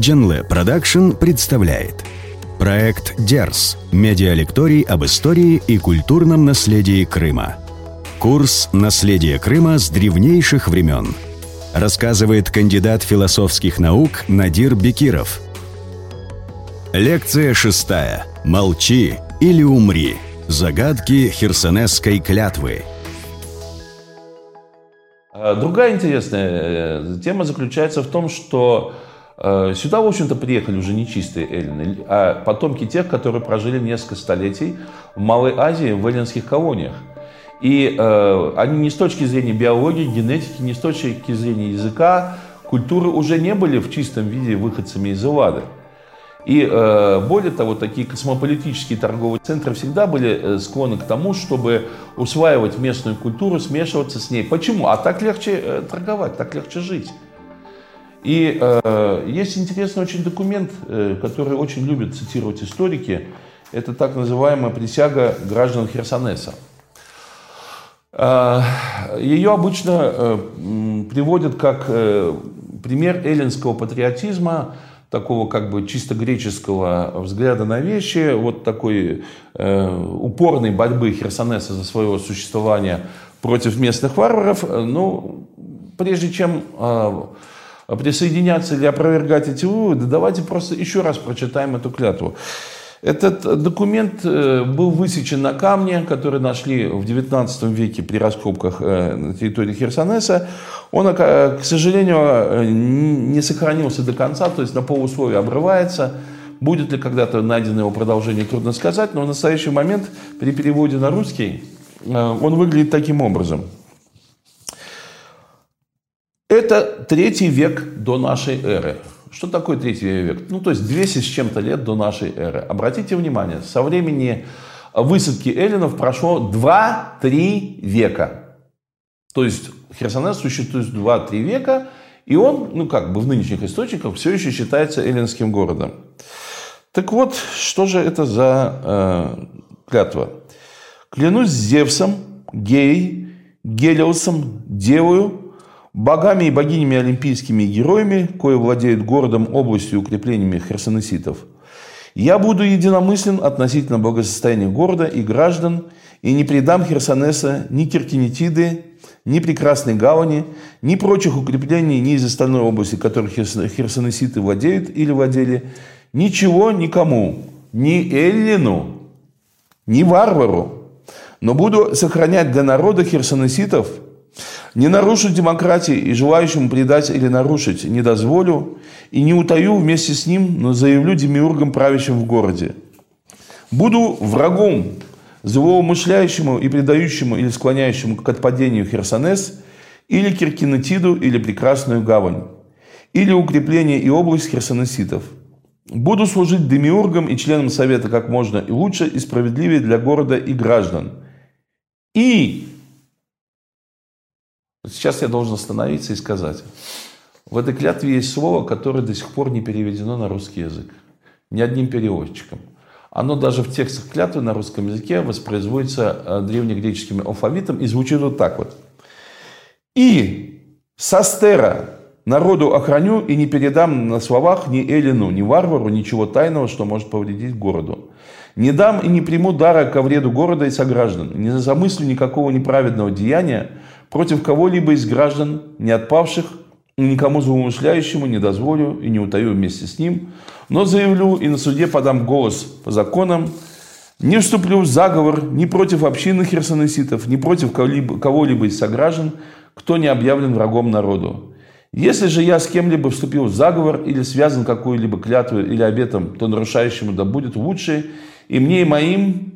Дженле Production представляет Проект «Дерс» – медиалекторий об истории и культурном наследии Крыма. Курс «Наследие Крыма с древнейших времен» рассказывает кандидат философских наук Надир Бекиров. Лекция шестая. «Молчи или умри. Загадки херсонесской клятвы». Другая интересная э, тема заключается в том, что сюда, в общем-то, приехали уже не чистые эллины, а потомки тех, которые прожили несколько столетий в Малой Азии, в эллинских колониях. И э, они не с точки зрения биологии, генетики, не с точки зрения языка, культуры уже не были в чистом виде выходцами из Эллады. И э, более того, такие космополитические торговые центры всегда были э, склонны к тому, чтобы усваивать местную культуру, смешиваться с ней. Почему? А так легче э, торговать, так легче жить. И э, есть интересный очень документ, э, который очень любят цитировать историки. Это так называемая присяга граждан Херсонеса. Э, ее обычно э, приводят как э, пример эллинского патриотизма, такого как бы чисто греческого взгляда на вещи, вот такой э, упорной борьбы Херсонеса за свое существование против местных варваров, ну, прежде чем э, присоединяться или опровергать эти выводы, давайте просто еще раз прочитаем эту клятву. Этот документ э, был высечен на камне, который нашли в XIX веке при раскопках э, на территории Херсонеса. Он, э, к сожалению, не сохранился до конца, то есть на полусловие обрывается. Будет ли когда-то найдено его продолжение, трудно сказать, но в настоящий момент при переводе на русский он выглядит таким образом. Это третий век до нашей эры. Что такое третий век? Ну, то есть 200 с чем-то лет до нашей эры. Обратите внимание, со времени высадки эллинов прошло 2-3 века. То есть Херсонес существует 2-3 века, и он, ну как бы в нынешних источниках, все еще считается эллинским городом. Так вот, что же это за э, клятва? Клянусь Зевсом, Геей, Гелиосом, Девою, богами и богинями олимпийскими героями, кое владеют городом, областью и укреплениями херсонеситов, я буду единомыслен относительно благосостояния города и граждан, и не предам Херсонеса ни Киркинетиды, ни Прекрасной Гавани, ни прочих укреплений, ни из остальной области, которых херсонеситы владеют или владели, ничего никому, ни Эллину, ни варвару, но буду сохранять для народа херсонеситов – не нарушу демократии и желающему предать или нарушить не дозволю, и не утаю вместе с ним, но заявлю демиургом, правящим в городе. Буду врагом злоумышляющему и предающему или склоняющему к отпадению Херсонес, или Киркинетиду, или Прекрасную Гавань, или укрепление и область херсонеситов. Буду служить демиургом и членом Совета как можно и лучше и справедливее для города и граждан. И Сейчас я должен остановиться и сказать. В этой клятве есть слово, которое до сих пор не переведено на русский язык. Ни одним переводчиком. Оно даже в текстах клятвы на русском языке воспроизводится э, древнегреческим алфавитом и звучит вот так вот. «И састера народу охраню и не передам на словах ни Эллину, ни варвару ничего тайного, что может повредить городу. Не дам и не приму дара ко вреду города и сограждан, не замыслю никакого неправедного деяния, против кого-либо из граждан, не отпавших, никому злоумышляющему не дозволю и не утаю вместе с ним, но заявлю и на суде подам голос по законам, не вступлю в заговор ни против общины херсонеситов, ни против кого-либо из сограждан, кто не объявлен врагом народу. Если же я с кем-либо вступил в заговор или связан какой-либо клятвой или обетом, то нарушающему да будет лучше и мне, и моим,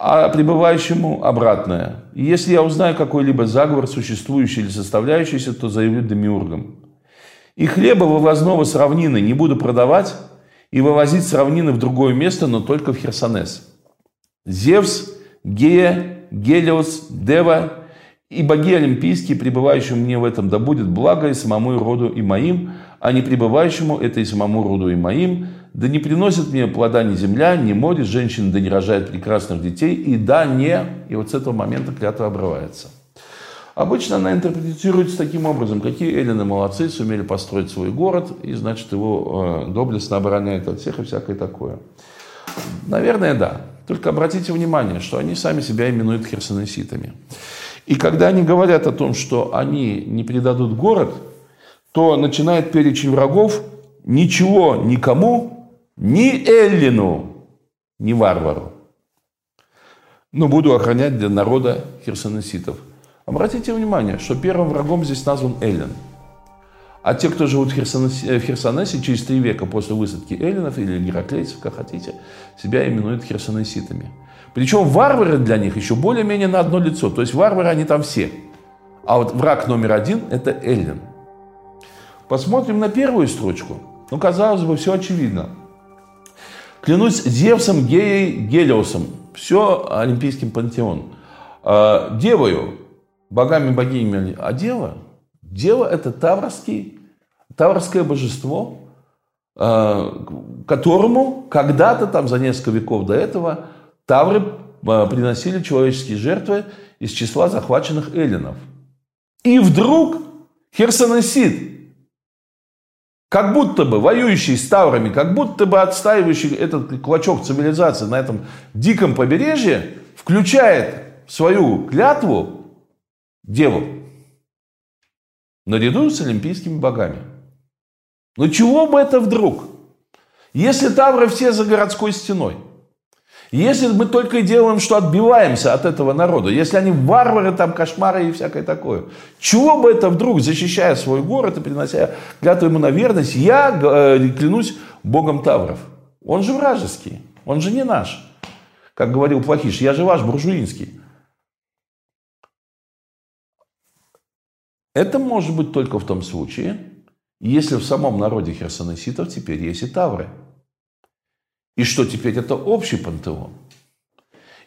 а пребывающему обратное. И если я узнаю какой-либо заговор, существующий или составляющийся, то заявлю демиургом. И хлеба вывозного с равнины не буду продавать и вывозить с равнины в другое место, но только в Херсонес. Зевс, Гея, Гелиос, Дева и боги олимпийские, пребывающие мне в этом, да будет благо и самому роду и моим, а не пребывающему это и самому роду и моим, да не приносит мне плода ни земля, ни море, женщина да не рожает прекрасных детей, и да не, и вот с этого момента клятва обрывается. Обычно она интерпретируется таким образом, какие эллины молодцы, сумели построить свой город, и, значит, его э, доблестно обороняют от всех и всякое такое. Наверное, да. Только обратите внимание, что они сами себя именуют херсонеситами. И когда они говорят о том, что они не предадут город, то начинает перечень врагов ничего никому, ни Эллину, ни варвару. Но буду охранять для народа херсонеситов. Обратите внимание, что первым врагом здесь назван Эллин. А те, кто живут Херсонесе, в Херсонесе через три века после высадки эллинов или гераклейцев, как хотите, себя именуют херсонеситами. Причем варвары для них еще более-менее на одно лицо. То есть варвары они там все. А вот враг номер один – это Эллин. Посмотрим на первую строчку. Ну, казалось бы, все очевидно. Клянусь Зевсом, Геей, Гелиосом. Все олимпийским пантеон. А, девою, богами, богинями, а дева? Дева – это таврский, таврское божество, э, которому когда-то, там за несколько веков до этого, тавры э, приносили человеческие жертвы из числа захваченных эллинов. И вдруг Херсонесид, как будто бы воюющий с таврами, как будто бы отстаивающий этот клочок цивилизации на этом диком побережье, включает в свою клятву деву наряду с олимпийскими богами. Ну чего бы это вдруг? Если тавры все за городской стеной, если мы только и делаем, что отбиваемся от этого народа, если они варвары, там кошмары и всякое такое, чего бы это вдруг, защищая свой город и принося клятву ему на верность, я э, клянусь богом тавров. Он же вражеский, он же не наш. Как говорил Плохиш, я же ваш буржуинский. Это может быть только в том случае, если в самом народе херсонеситов теперь есть и тавры. И что теперь это общий пантеон.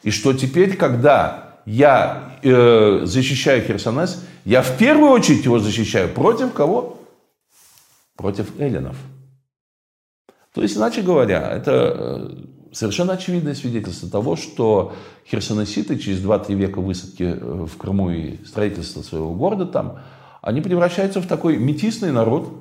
И что теперь, когда я э, защищаю Херсонес, я в первую очередь его защищаю против кого? Против эллинов. То есть, иначе говоря, это э, совершенно очевидное свидетельство того, что херсонеситы через 2-3 века высадки э, в Крыму и строительства своего города там – они превращаются в такой метисный народ,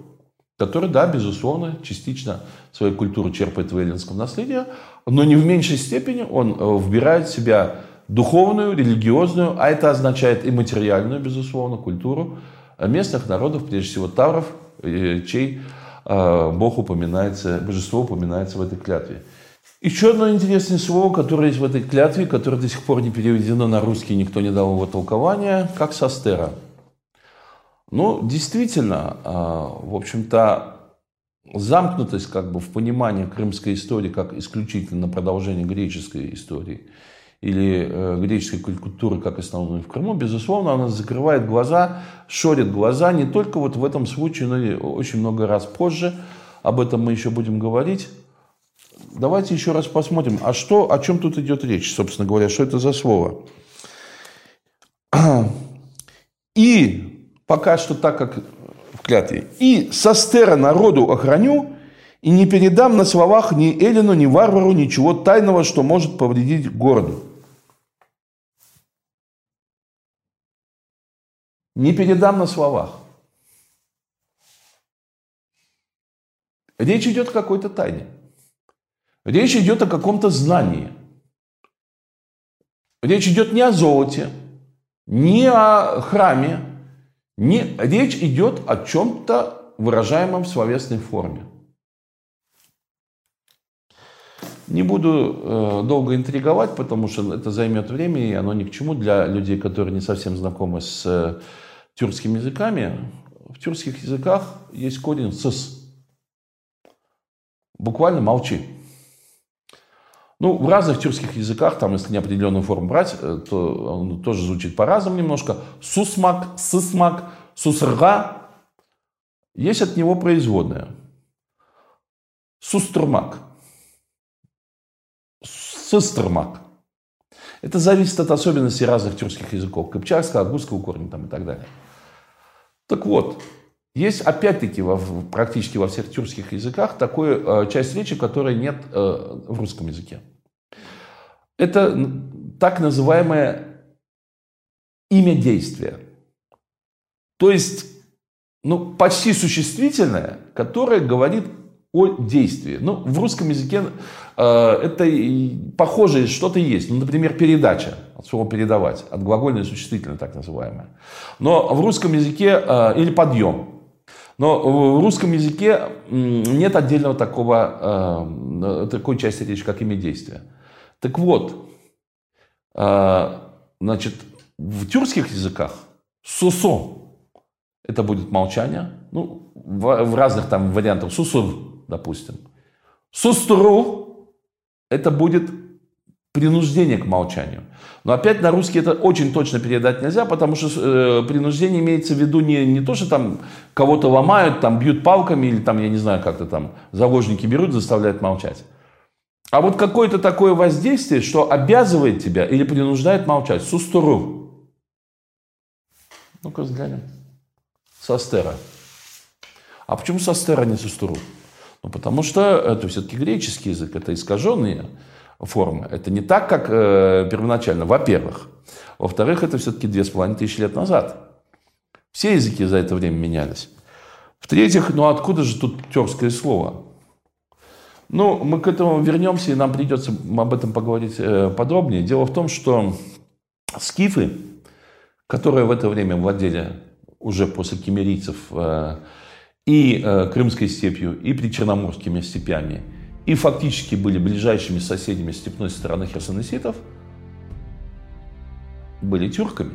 который, да, безусловно, частично свою культуру черпает в эллинском наследии, но не в меньшей степени он э, вбирает в себя духовную, религиозную, а это означает и материальную, безусловно, культуру местных народов, прежде всего тавров, э, чей э, бог упоминается, божество упоминается в этой клятве. Еще одно интересное слово, которое есть в этой клятве, которое до сих пор не переведено на русский, никто не дал его толкования, как состера. Ну, действительно, а, в общем-то, замкнутость как бы в понимании крымской истории как исключительно продолжение греческой истории или э, греческой культуры как основной в Крыму, безусловно, она закрывает глаза, шорит глаза не только вот в этом случае, но и очень много раз позже. Об этом мы еще будем говорить. Давайте еще раз посмотрим, а что, о чем тут идет речь, собственно говоря, что это за слово. И пока что так, как в клятве. «И состера народу охраню, и не передам на словах ни Эллину, ни варвару ничего тайного, что может повредить городу». Не передам на словах. Речь идет о какой-то тайне. Речь идет о каком-то знании. Речь идет не о золоте, не о храме, не, речь идет о чем-то выражаемом в словесной форме. Не буду э, долго интриговать, потому что это займет время, и оно ни к чему для людей, которые не совсем знакомы с э, тюркскими языками. В тюркских языках есть корень «сыс». Буквально «молчи». Ну, в разных тюркских языках, там, если неопределенную форму брать, э, то он тоже звучит по-разному немножко. Сусмак, сысмак, сусрга. Есть от него производная. Сустрмак. Сыстрмак. Это зависит от особенностей разных тюркских языков. Кыпчакского, адгутского корня там, и так далее. Так вот, есть опять-таки во, практически во всех тюркских языках такая э, часть речи, которой нет э, в русском языке. Это так называемое имя действия. То есть, ну, почти существительное, которое говорит о действии. Ну, в русском языке э, это похожее что-то есть. Ну, например, передача, от слова передавать, от глагольное существительное так называемое. Но в русском языке, э, или подъем, но в русском языке нет отдельного такого, э, такой части речи, как имя действия. Так вот, э, значит, в тюркских языках сусо – это будет молчание, ну, в, в разных там вариантах, сусур допустим. Сустру – это будет принуждение к молчанию. Но опять на русский это очень точно передать нельзя, потому что э, принуждение имеется в виду не, не то, что там кого-то ломают, там бьют палками или там, я не знаю, как-то там заложники берут, заставляют молчать. А вот какое-то такое воздействие, что обязывает тебя или принуждает молчать. Сустуру. Ну-ка взглянем. Состера. А почему состера, а не сустуру? Ну, потому что это все-таки греческий язык, это искаженные формы. Это не так, как э, первоначально, во-первых. Во-вторых, это все-таки две с половиной тысячи лет назад. Все языки за это время менялись. В-третьих, ну откуда же тут терское слово? Ну, мы к этому вернемся, и нам придется об этом поговорить э, подробнее. Дело в том, что скифы, которые в это время владели уже после кемерийцев э, и э, Крымской степью, и причерноморскими степями, и фактически были ближайшими соседями степной стороны херсонеситов, были тюрками.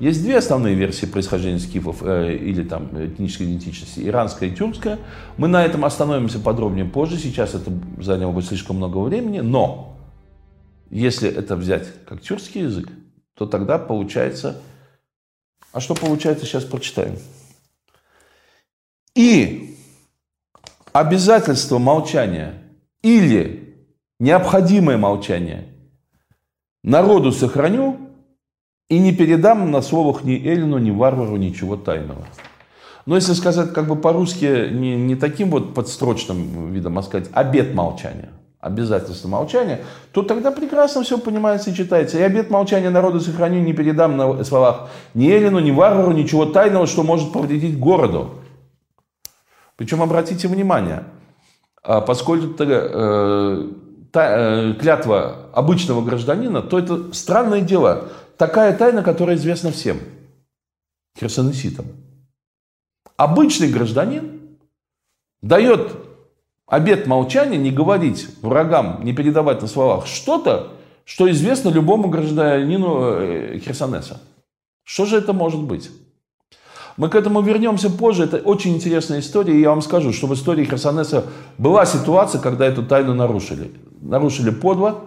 Есть две основные версии происхождения скифов э, или там этнической идентичности, иранская и тюркская. Мы на этом остановимся подробнее позже, сейчас это заняло бы слишком много времени, но если это взять как тюркский язык, то тогда получается... А что получается, сейчас прочитаем. И обязательство молчания или необходимое молчание народу сохраню и не передам на словах ни Эллину, ни варвару ничего тайного. Но если сказать как бы по-русски не, не таким вот подстрочным видом, а сказать обет молчания, обязательство молчания, то тогда прекрасно все понимается и читается. И обет молчания народу сохраню, не передам на словах ни Эллину, ни варвару ничего тайного, что может повредить городу. Причем обратите внимание, а поскольку э, та, э, клятва обычного гражданина, то это странное дело. Такая тайна, которая известна всем. Херсонеситам. Обычный гражданин дает обет молчания не говорить врагам, не передавать на словах что-то, что известно любому гражданину э, Херсонеса. Что же это может быть? Мы к этому вернемся позже. Это очень интересная история. И я вам скажу, что в истории Херсонеса была ситуация, когда эту тайну нарушили. Нарушили подло,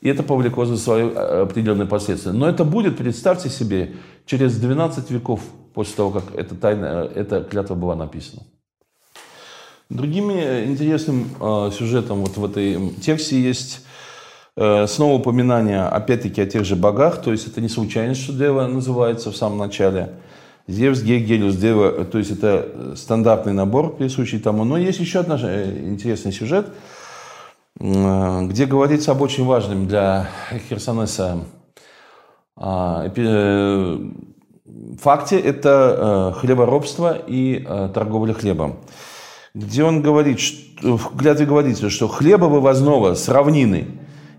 и это повлекло за свои э, определенные последствия. Но это будет, представьте себе, через 12 веков после того, как эта, тайна, э, эта клятва была написана. Другим э, интересным э, сюжетом вот в этой тексте есть э, снова упоминание, опять-таки, о тех же богах. То есть это не случайность, что Дева называется в самом начале. Зевс, Гег, Гелиус, Дева, то есть это стандартный набор, присущий тому. Но есть еще один э, интересный сюжет, где говорится об очень важном для Херсонеса а, э, факте, это э, хлеборобство и торговля хлебом. Где он говорит, что, в клятве говорится, что хлеба вывозного с равнины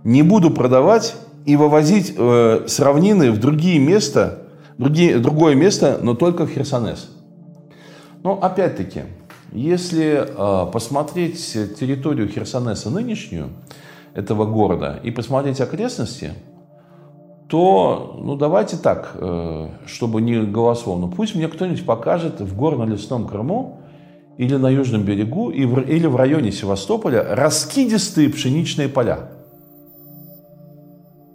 не буду продавать и вывозить с равнины в другие места – другие, другое место, но только в Херсонес. Но опять-таки, если э, посмотреть территорию Херсонеса нынешнюю, этого города, и посмотреть окрестности, то, ну давайте так, э, чтобы не голословно, пусть мне кто-нибудь покажет в горно-лесном Крыму или на южном берегу, или в районе Севастополя раскидистые пшеничные поля.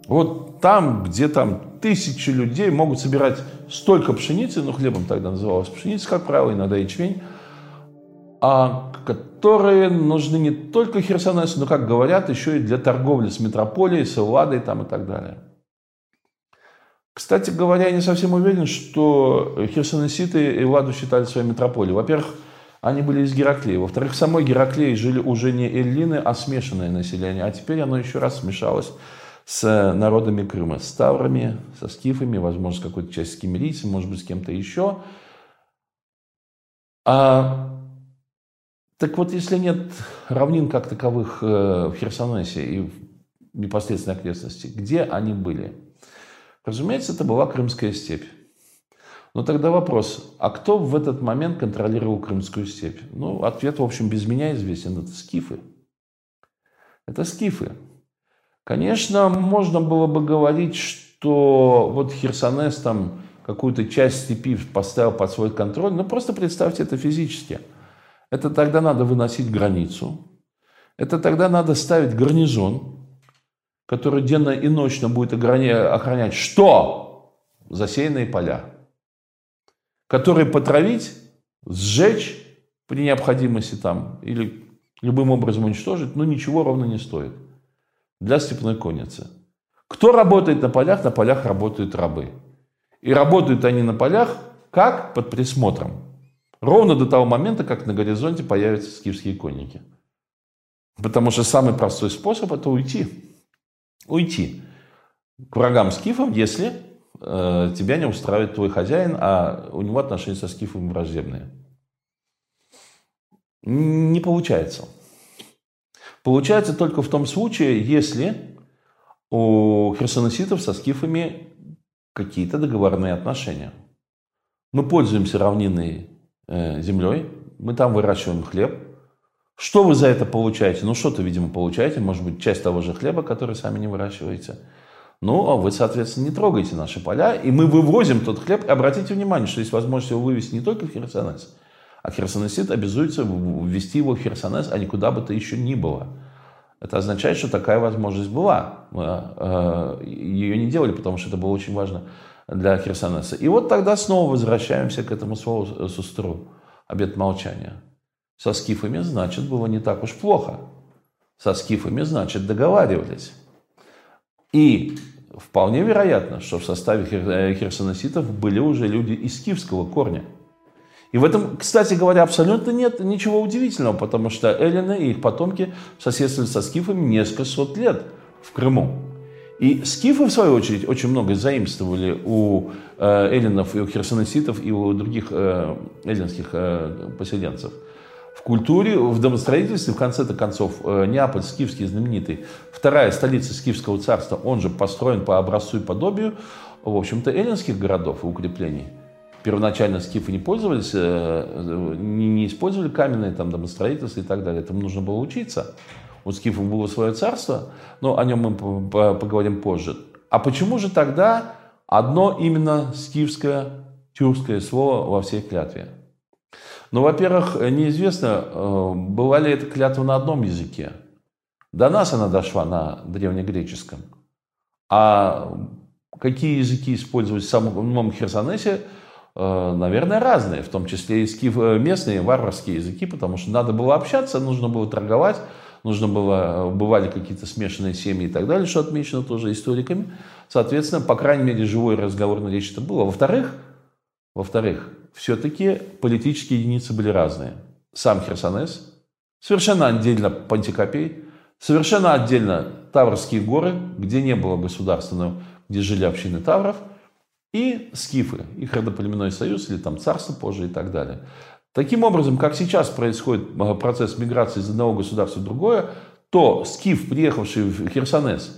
Вот там, где там тысячи людей могут собирать столько пшеницы, ну хлебом тогда называлось пшеница, как правило, иногда ячмень, а которые нужны не только Херсонесу, но, как говорят, еще и для торговли с метрополией, с Элладой там и так далее. Кстати говоря, я не совсем уверен, что херсонеситы и Элладу считали своей метрополией. Во-первых, они были из Гераклея. Во-вторых, в самой Гераклее жили уже не эллины, а смешанное население. А теперь оно еще раз смешалось с народами Крыма, с таврами, со скифами, возможно, с какой-то частью с кемерийцами, может быть, с кем-то еще. А, так вот, если нет равнин как таковых э, в Херсонесе и в непосредственной окрестности, где они были? Разумеется, это была Крымская степь. Но тогда вопрос, а кто в этот момент контролировал Крымскую степь? Ну, ответ, в общем, без меня известен. Это скифы. Это скифы. Конечно, можно было бы говорить, что вот Херсонес там какую-то часть степи поставил под свой контроль. Но просто представьте это физически. Это тогда надо выносить границу. Это тогда надо ставить гарнизон, который денно и ночно будет охранять что? Засеянные поля который потравить, сжечь при необходимости там или любым образом уничтожить, ну ничего ровно не стоит для степной конницы. Кто работает на полях? На полях работают рабы. И работают они на полях как? Под присмотром. Ровно до того момента, как на горизонте появятся скифские конники. Потому что самый простой способ – это уйти. Уйти к врагам скифам, если Э, тебя не устраивает твой хозяин, а у него отношения со скифом враждебные. Не получается. Получается только в том случае, если у херсонеситов со скифами какие-то договорные отношения. Мы пользуемся равнинной э, землей, мы там выращиваем хлеб. Что вы за это получаете? Ну, что-то, видимо, получаете. Может быть, часть того же хлеба, который сами не выращиваете. Ну, а вы, соответственно, не трогаете наши поля, и мы вывозим тот хлеб. Обратите внимание, что есть возможность его вывести не только в Херсонес, а Херсонесит обязуется ввести его в Херсонес, а никуда бы то еще ни было. Это означает, что такая возможность была. Э, Ее не делали, потому что это было очень важно для Херсонеса. И вот тогда снова возвращаемся к этому слову сустру, обет молчания. Со скифами, значит, было не так уж плохо. Со скифами, значит, договаривались. И вполне вероятно, что в составе э, херсонеситов были уже люди из киевского корня. И в этом, кстати говоря, абсолютно нет ничего удивительного, потому что эллины и их потомки соседствовали со скифами несколько сот лет в Крыму. И скифы, в свою очередь, очень много заимствовали у э, эллинов и у херсонеситов и у других э, эллинских поселенцев – в культуре, в домостроительстве, в конце-то концов, э, Неаполь, скифский знаменитый, вторая столица Скифского царства, он же построен по образцу и подобию, в общем-то, эллинских городов и укреплений. Первоначально скифы не пользовались, э, не использовали каменное там домостроительство и так далее. Этому нужно было учиться. У скифов было свое царство, но о нем мы поговорим позже. А почему же тогда одно именно скифское, тюркское слово во всей клятве? Ну, во-первых, неизвестно, э, была ли эта клятва на одном языке. До нас она дошла на древнегреческом. А какие языки использовать в самом Херсонесе, наверное, разные, в том числе и скиф, э, местные варварские языки, потому что надо было общаться, нужно было торговать, нужно было, бывали какие-то смешанные семьи и так далее, что отмечено тоже историками. Соответственно, по крайней мере, живой разговорной речь это было. Во-вторых, во-вторых, все-таки политические единицы были разные. Сам Херсонес, совершенно отдельно Пантикопей, совершенно отдельно Таврские горы, где не было государственного, где жили общины Тавров, и скифы, их родоплеменной союз, или там царство позже и так далее. Таким образом, как сейчас происходит э, процесс миграции из одного государства в другое, то скиф, приехавший в Херсонес,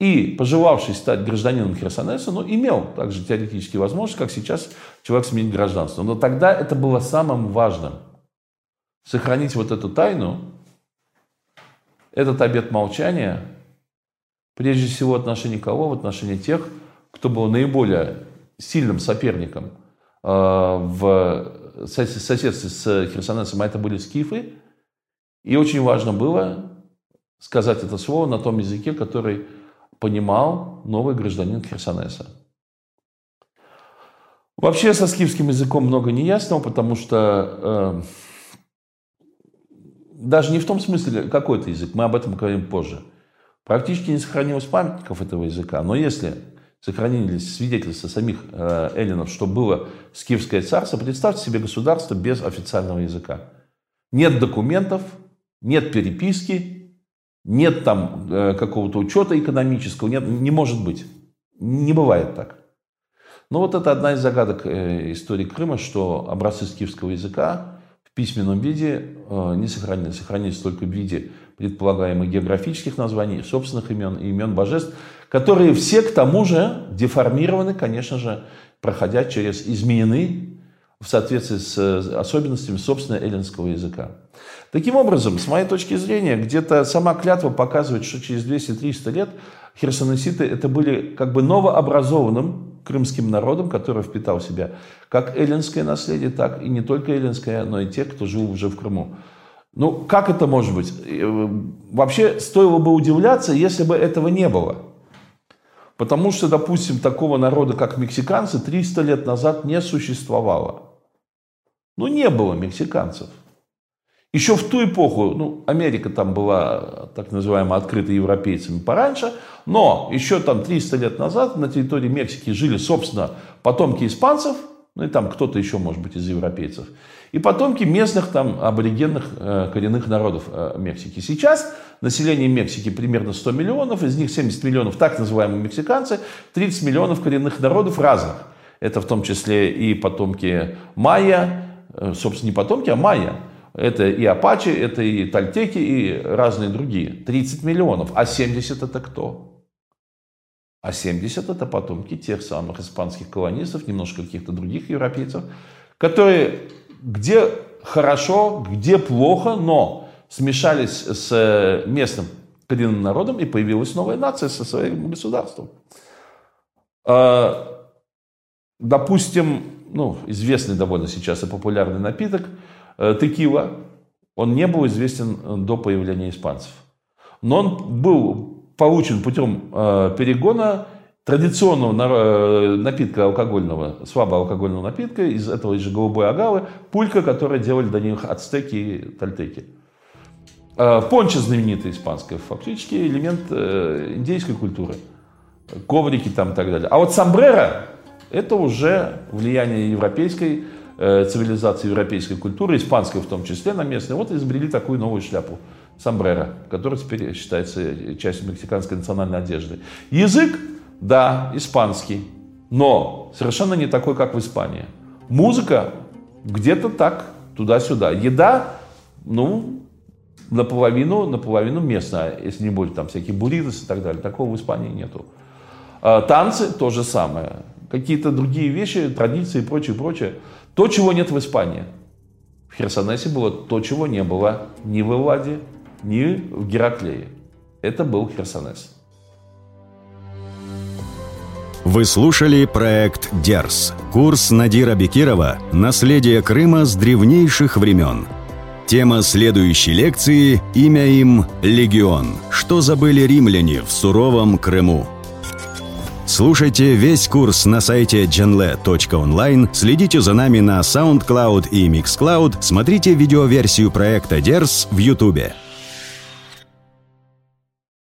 и пожелавший стать гражданином Херсонеса, ну, имел также теоретически возможность, как сейчас человек сменить гражданство. Но тогда это было самым важным. Сохранить вот эту тайну, этот обет молчания, прежде всего в отношении кого? В отношении тех, кто был наиболее сильным соперником э, в соседстве с Херсонесом, а это были скифы. И очень важно было сказать это слово на том языке, который понимал новый гражданин Херсонеса. Вообще со скифским языком много неясного, потому что э, даже не в том смысле, какой это язык, мы об этом говорим позже. Практически не сохранилось памятников этого языка, но если сохранились свидетельства самих э, эллинов, что было скифское царство, представьте себе государство без официального языка. Нет документов, нет переписки, нет там э, какого-то учета экономического, нет, не может быть. Не бывает так. Но вот это одна из загадок э, истории Крыма, что образцы скифского языка в письменном виде не сохранились. Сохранились только в виде предполагаемых географических названий, собственных имен и имен божеств, которые все к тому же деформированы, конечно же, проходя через, изменены в соответствии с э, особенностями собственного эллинского языка. Таким образом, с моей точки зрения, где-то сама клятва показывает, что через 200-300 лет херсонеситы это были как бы новообразованным крымским народом, который впитал в себя как эллинское наследие, так и не только эллинское, но и те, кто жил уже в Крыму. Ну, как это может быть? Э, вообще, стоило бы удивляться, если бы этого не было. Потому что, допустим, такого народа, как мексиканцы, 300 лет назад не существовало. Ну, не было мексиканцев. Еще в ту эпоху, ну, Америка там была так называемая открыта европейцами пораньше, но еще там 300 лет назад на территории Мексики жили, собственно, потомки испанцев, ну и там кто-то еще, может быть, из европейцев, и потомки местных там аборигенных э, коренных народов э, Мексики. Сейчас население Мексики примерно 100 миллионов, из них 70 миллионов так называемые мексиканцы, 30 миллионов коренных народов разных. Это в том числе и потомки майя, э, собственно, не потомки, а майя. Это и апачи, это и тальтеки, и разные другие. 30 миллионов. А 70 это кто? А 70 это потомки тех самых испанских колонистов, немножко каких-то других европейцев, которые где хорошо, где плохо, но смешались с местным коренным народом, и появилась новая нация со своим государством. А, допустим, ну, известный довольно сейчас и популярный напиток – Э, текила, он не был известен э, до появления испанцев. Но он был получен путем э, перегона традиционного напитка алкогольного, слабоалкогольного напитка, из этого же голубой агавы, пулька, которую делали до них ацтеки и тальтеки. Понча знаменитая испанская, фактически элемент индейской культуры. Коврики там и так далее. А вот самбрера – это уже влияние европейской Э, цивилизации европейской культуры, испанской в том числе, на местной, вот изобрели такую новую шляпу. Сомбреро, которая теперь считается частью мексиканской национальной одежды. Язык, да, испанский, но совершенно не такой, как в Испании. Музыка где-то так, туда-сюда. Еда, ну, наполовину, наполовину местная, если не будет там всякие буритос и так далее. Такого в Испании нету. А, танцы то же самое. Какие-то другие вещи, традиции и прочее, прочее. То, чего нет в Испании. В Херсонесе было то, чего не было ни в Элладе, ни в Гераклее. Это был Херсонес. Вы слушали проект «Дерс» – курс Надира Бекирова «Наследие Крыма с древнейших времен». Тема следующей лекции – имя им «Легион». Что забыли римляне в суровом Крыму? Слушайте весь курс на сайте genle.online, следите за нами на SoundCloud и MixCloud, смотрите видеоверсию проекта DERS в YouTube.